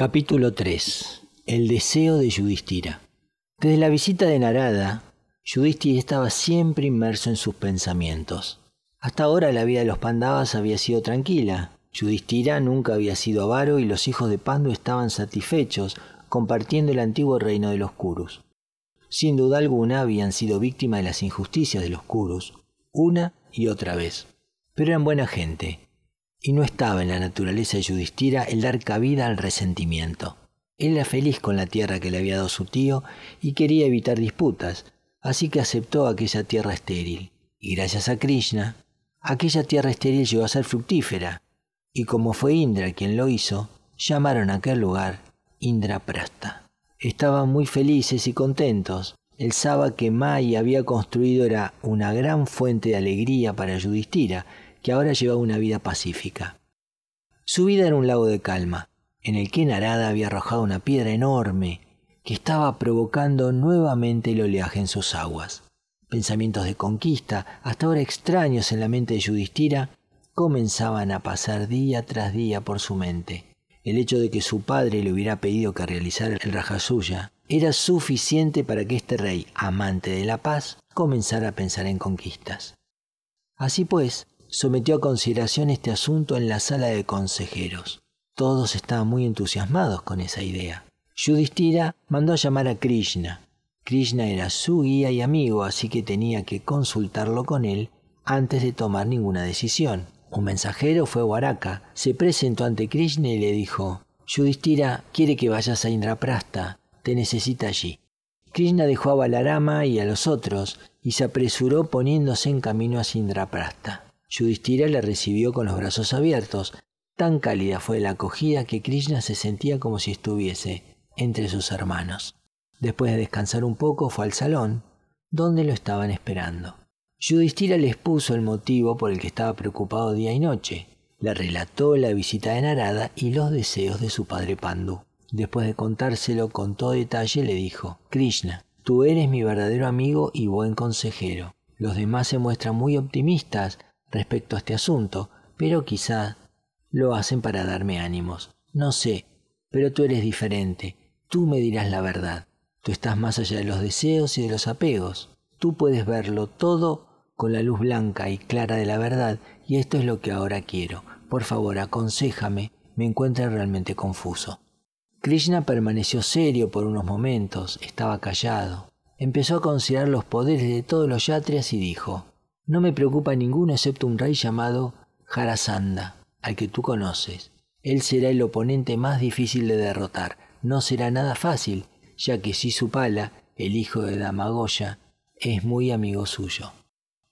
Capítulo 3. El deseo de Yudhishthira. Desde la visita de Narada, Yudhishthira estaba siempre inmerso en sus pensamientos. Hasta ahora la vida de los Pandavas había sido tranquila. Yudhishthira nunca había sido avaro y los hijos de Pandu estaban satisfechos compartiendo el antiguo reino de los Kurus. Sin duda alguna habían sido víctimas de las injusticias de los Kurus, una y otra vez. Pero eran buena gente, y no estaba en la naturaleza de Yudhishthira el dar cabida al resentimiento. Él era feliz con la tierra que le había dado su tío y quería evitar disputas, así que aceptó aquella tierra estéril. Y gracias a Krishna, aquella tierra estéril llegó a ser fructífera, y como fue Indra quien lo hizo, llamaron a aquel lugar Indraprasta. Estaban muy felices y contentos. El Saba que Mai había construido era una gran fuente de alegría para Yudhishthira, que ahora llevaba una vida pacífica. Su vida era un lago de calma, en el que Narada había arrojado una piedra enorme que estaba provocando nuevamente el oleaje en sus aguas. Pensamientos de conquista, hasta ahora extraños en la mente de Yudhishthira, comenzaban a pasar día tras día por su mente. El hecho de que su padre le hubiera pedido que realizara el Rajasuya era suficiente para que este rey, amante de la paz, comenzara a pensar en conquistas. Así pues, sometió a consideración este asunto en la sala de consejeros. Todos estaban muy entusiasmados con esa idea. Yudhishthira mandó a llamar a Krishna. Krishna era su guía y amigo, así que tenía que consultarlo con él antes de tomar ninguna decisión. Un mensajero fue a Waraka, se presentó ante Krishna y le dijo, Yudhishthira quiere que vayas a Indraprasta, te necesita allí. Krishna dejó a Balarama y a los otros y se apresuró poniéndose en camino hacia Indraprasta. Yudhishthira le recibió con los brazos abiertos. Tan cálida fue la acogida que Krishna se sentía como si estuviese entre sus hermanos. Después de descansar un poco fue al salón, donde lo estaban esperando. Yudhishthira les puso el motivo por el que estaba preocupado día y noche. Le relató la visita de Narada y los deseos de su padre Pandu. Después de contárselo con todo detalle, le dijo, Krishna, tú eres mi verdadero amigo y buen consejero. Los demás se muestran muy optimistas respecto a este asunto, pero quizá lo hacen para darme ánimos. No sé, pero tú eres diferente. Tú me dirás la verdad. Tú estás más allá de los deseos y de los apegos. Tú puedes verlo todo con la luz blanca y clara de la verdad, y esto es lo que ahora quiero. Por favor, aconsejame, me encuentro realmente confuso. Krishna permaneció serio por unos momentos, estaba callado. Empezó a considerar los poderes de todos los yatrias y dijo, no me preocupa ninguno excepto un rey llamado Jarasanda, al que tú conoces. Él será el oponente más difícil de derrotar. No será nada fácil, ya que Sisupala, el hijo de Damagoya, es muy amigo suyo.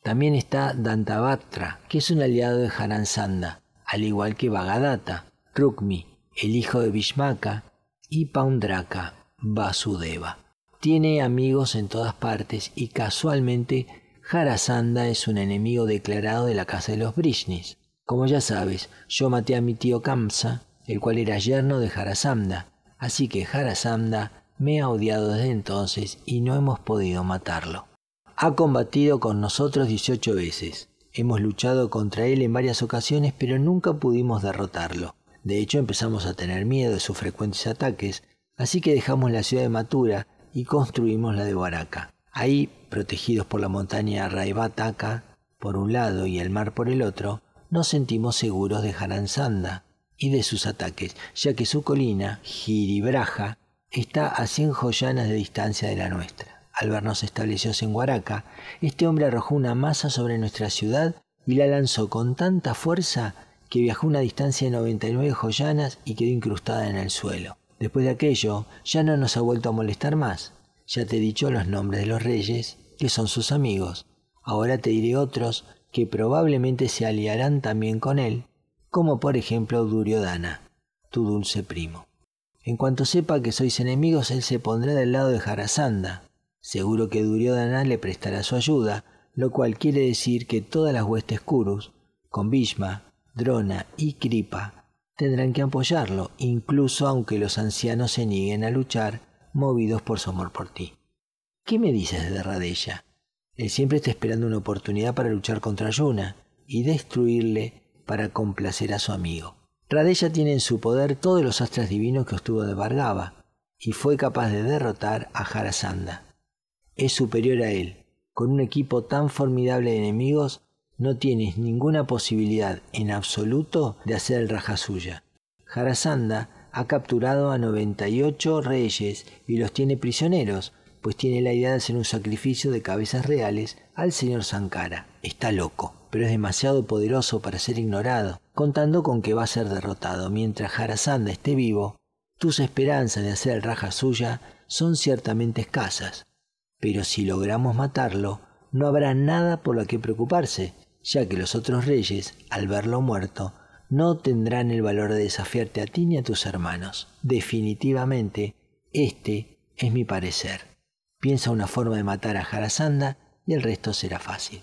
También está Dantavatra, que es un aliado de Jaransanda, al igual que Bhagadatta, Rukmi, el hijo de Bhishmaka, y Paundraka, Vasudeva. Tiene amigos en todas partes y casualmente Jarasanda es un enemigo declarado de la casa de los Brishnis. Como ya sabes, yo maté a mi tío Kamsa, el cual era yerno de Jarasanda, así que Jarasanda me ha odiado desde entonces y no hemos podido matarlo. Ha combatido con nosotros 18 veces. Hemos luchado contra él en varias ocasiones, pero nunca pudimos derrotarlo. De hecho, empezamos a tener miedo de sus frecuentes ataques, así que dejamos la ciudad de Matura y construimos la de Baraka. Ahí, protegidos por la montaña Raivataka por un lado y el mar por el otro, nos sentimos seguros de Haransanda y de sus ataques, ya que su colina, Giribraja, está a cien joyanas de distancia de la nuestra. Al vernos establecidos en Huaraca, este hombre arrojó una masa sobre nuestra ciudad y la lanzó con tanta fuerza que viajó una distancia de 99 joyanas y quedó incrustada en el suelo. Después de aquello, ya no nos ha vuelto a molestar más. Ya te he dicho los nombres de los reyes, que son sus amigos. Ahora te diré otros que probablemente se aliarán también con él, como por ejemplo Duryodhana, tu dulce primo. En cuanto sepa que sois enemigos, él se pondrá del lado de Jarasanda. Seguro que Duryodhana le prestará su ayuda, lo cual quiere decir que todas las huestes Kurus, con Bhishma, Drona y Kripa, tendrán que apoyarlo, incluso aunque los ancianos se nieguen a luchar movidos por su amor por ti. ¿Qué me dices de Radella? Él siempre está esperando una oportunidad para luchar contra Yuna y destruirle para complacer a su amigo. Radella tiene en su poder todos los astras divinos que obtuvo de Vargava y fue capaz de derrotar a Jarasanda. Es superior a él. Con un equipo tan formidable de enemigos, no tienes ninguna posibilidad en absoluto de hacer el raja suya. Jarasanda ha capturado a 98 reyes y los tiene prisioneros, pues tiene la idea de hacer un sacrificio de cabezas reales al señor Sankara. Está loco, pero es demasiado poderoso para ser ignorado, contando con que va a ser derrotado. Mientras Jarasanda esté vivo, tus esperanzas de hacer el raja suya son ciertamente escasas. Pero si logramos matarlo, no habrá nada por lo que preocuparse, ya que los otros reyes, al verlo muerto, no tendrán el valor de desafiarte a ti ni a tus hermanos. Definitivamente, este es mi parecer. Piensa una forma de matar a Jarasanda y el resto será fácil.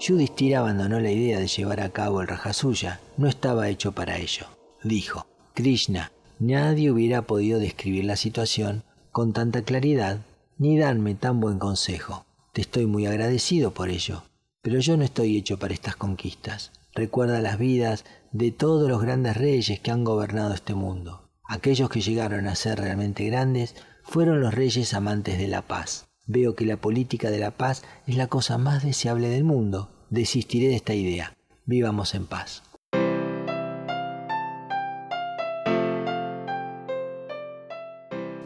Yudhishthira abandonó la idea de llevar a cabo el Rajasuya, no estaba hecho para ello. Dijo, Krishna, nadie hubiera podido describir la situación con tanta claridad ni darme tan buen consejo. Te estoy muy agradecido por ello, pero yo no estoy hecho para estas conquistas. Recuerda las vidas de todos los grandes reyes que han gobernado este mundo. Aquellos que llegaron a ser realmente grandes fueron los reyes amantes de la paz. Veo que la política de la paz es la cosa más deseable del mundo. Desistiré de esta idea. Vivamos en paz.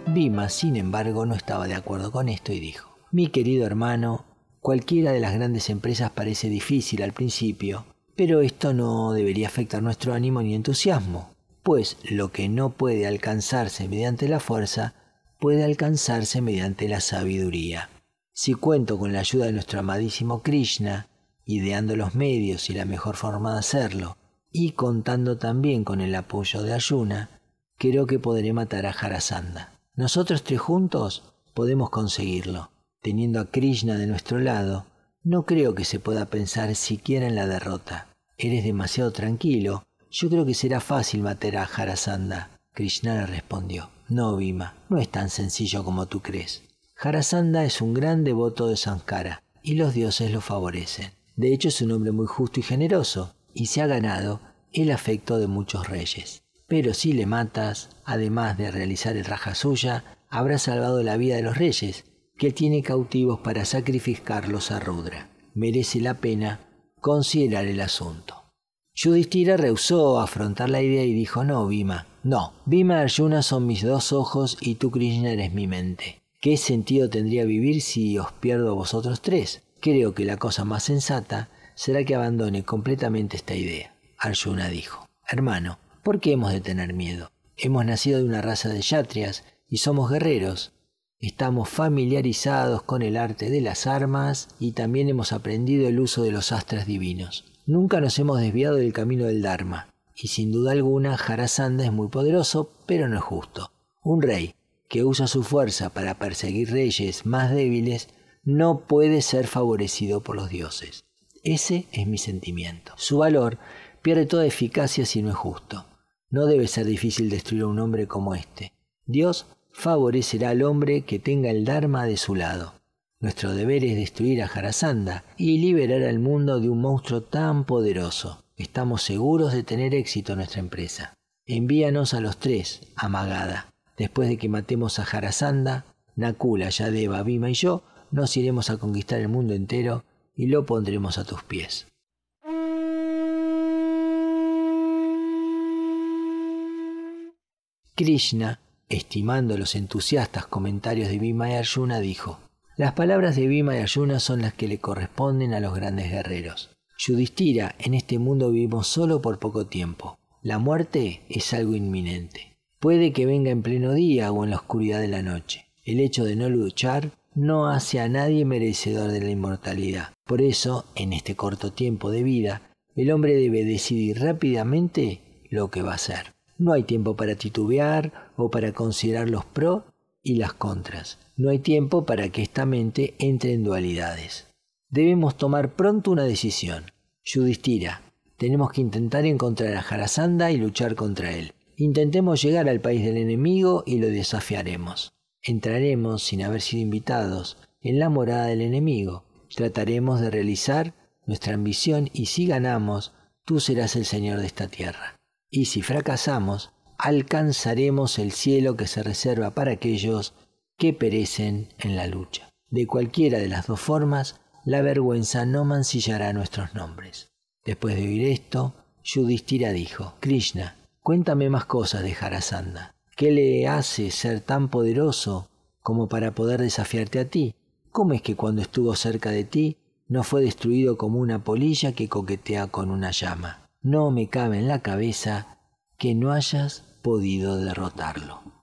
Bima, sin embargo, no estaba de acuerdo con esto y dijo, mi querido hermano, cualquiera de las grandes empresas parece difícil al principio, pero esto no debería afectar nuestro ánimo ni entusiasmo, pues lo que no puede alcanzarse mediante la fuerza puede alcanzarse mediante la sabiduría. Si cuento con la ayuda de nuestro amadísimo Krishna, ideando los medios y la mejor forma de hacerlo, y contando también con el apoyo de Ayuna, creo que podré matar a Jarasanda. Nosotros tres juntos podemos conseguirlo. Teniendo a Krishna de nuestro lado, no creo que se pueda pensar siquiera en la derrota. Eres demasiado tranquilo. Yo creo que será fácil matar a Jarasanda. Krishna le respondió. No, Bhima, no es tan sencillo como tú crees. Jarasandha es un gran devoto de Sankara y los dioses lo favorecen. De hecho es un hombre muy justo y generoso y se ha ganado el afecto de muchos reyes. Pero si le matas, además de realizar el raja suya, habrás salvado la vida de los reyes, que tiene cautivos para sacrificarlos a Rudra. Merece la pena considerar el asunto. Yudhishthira rehusó afrontar la idea y dijo, no, Bhima, no, Bhima y Arjuna son mis dos ojos y tú Krishna eres mi mente. ¿Qué sentido tendría vivir si os pierdo a vosotros tres? Creo que la cosa más sensata será que abandone completamente esta idea. Arjuna dijo, hermano, ¿por qué hemos de tener miedo? Hemos nacido de una raza de yatrias y somos guerreros. Estamos familiarizados con el arte de las armas y también hemos aprendido el uso de los astras divinos. Nunca nos hemos desviado del camino del Dharma, y sin duda alguna Jarasanda es muy poderoso, pero no es justo. Un rey que usa su fuerza para perseguir reyes más débiles no puede ser favorecido por los dioses. Ese es mi sentimiento. Su valor pierde toda eficacia si no es justo. No debe ser difícil destruir a un hombre como este. Dios favorecerá al hombre que tenga el Dharma de su lado. Nuestro deber es destruir a Jarasanda y liberar al mundo de un monstruo tan poderoso. Estamos seguros de tener éxito en nuestra empresa. Envíanos a los tres, Amagada. Después de que matemos a Jarasanda, Nakula, Yadeva, Bhima y yo, nos iremos a conquistar el mundo entero y lo pondremos a tus pies. Krishna, estimando los entusiastas comentarios de Bhima y Arjuna, dijo, las palabras de Bhima y Arjuna son las que le corresponden a los grandes guerreros. Yudhishthira, en este mundo vivimos solo por poco tiempo. La muerte es algo inminente. Puede que venga en pleno día o en la oscuridad de la noche. El hecho de no luchar no hace a nadie merecedor de la inmortalidad. Por eso, en este corto tiempo de vida, el hombre debe decidir rápidamente lo que va a hacer. No hay tiempo para titubear o para considerar los pros y las contras. No hay tiempo para que esta mente entre en dualidades. Debemos tomar pronto una decisión. Yudhishthira, tenemos que intentar encontrar a Jarasanda y luchar contra él. Intentemos llegar al país del enemigo y lo desafiaremos. Entraremos sin haber sido invitados en la morada del enemigo trataremos de realizar nuestra ambición y si ganamos, tú serás el Señor de esta tierra. Y si fracasamos, alcanzaremos el cielo que se reserva para aquellos que perecen en la lucha. De cualquiera de las dos formas, la vergüenza no mancillará nuestros nombres. Después de oír esto, Yudhishthira dijo, Krishna, cuéntame más cosas de Jarasandha. ¿Qué le hace ser tan poderoso como para poder desafiarte a ti? ¿Cómo es que cuando estuvo cerca de ti no fue destruido como una polilla que coquetea con una llama? No me cabe en la cabeza que no hayas podido derrotarlo.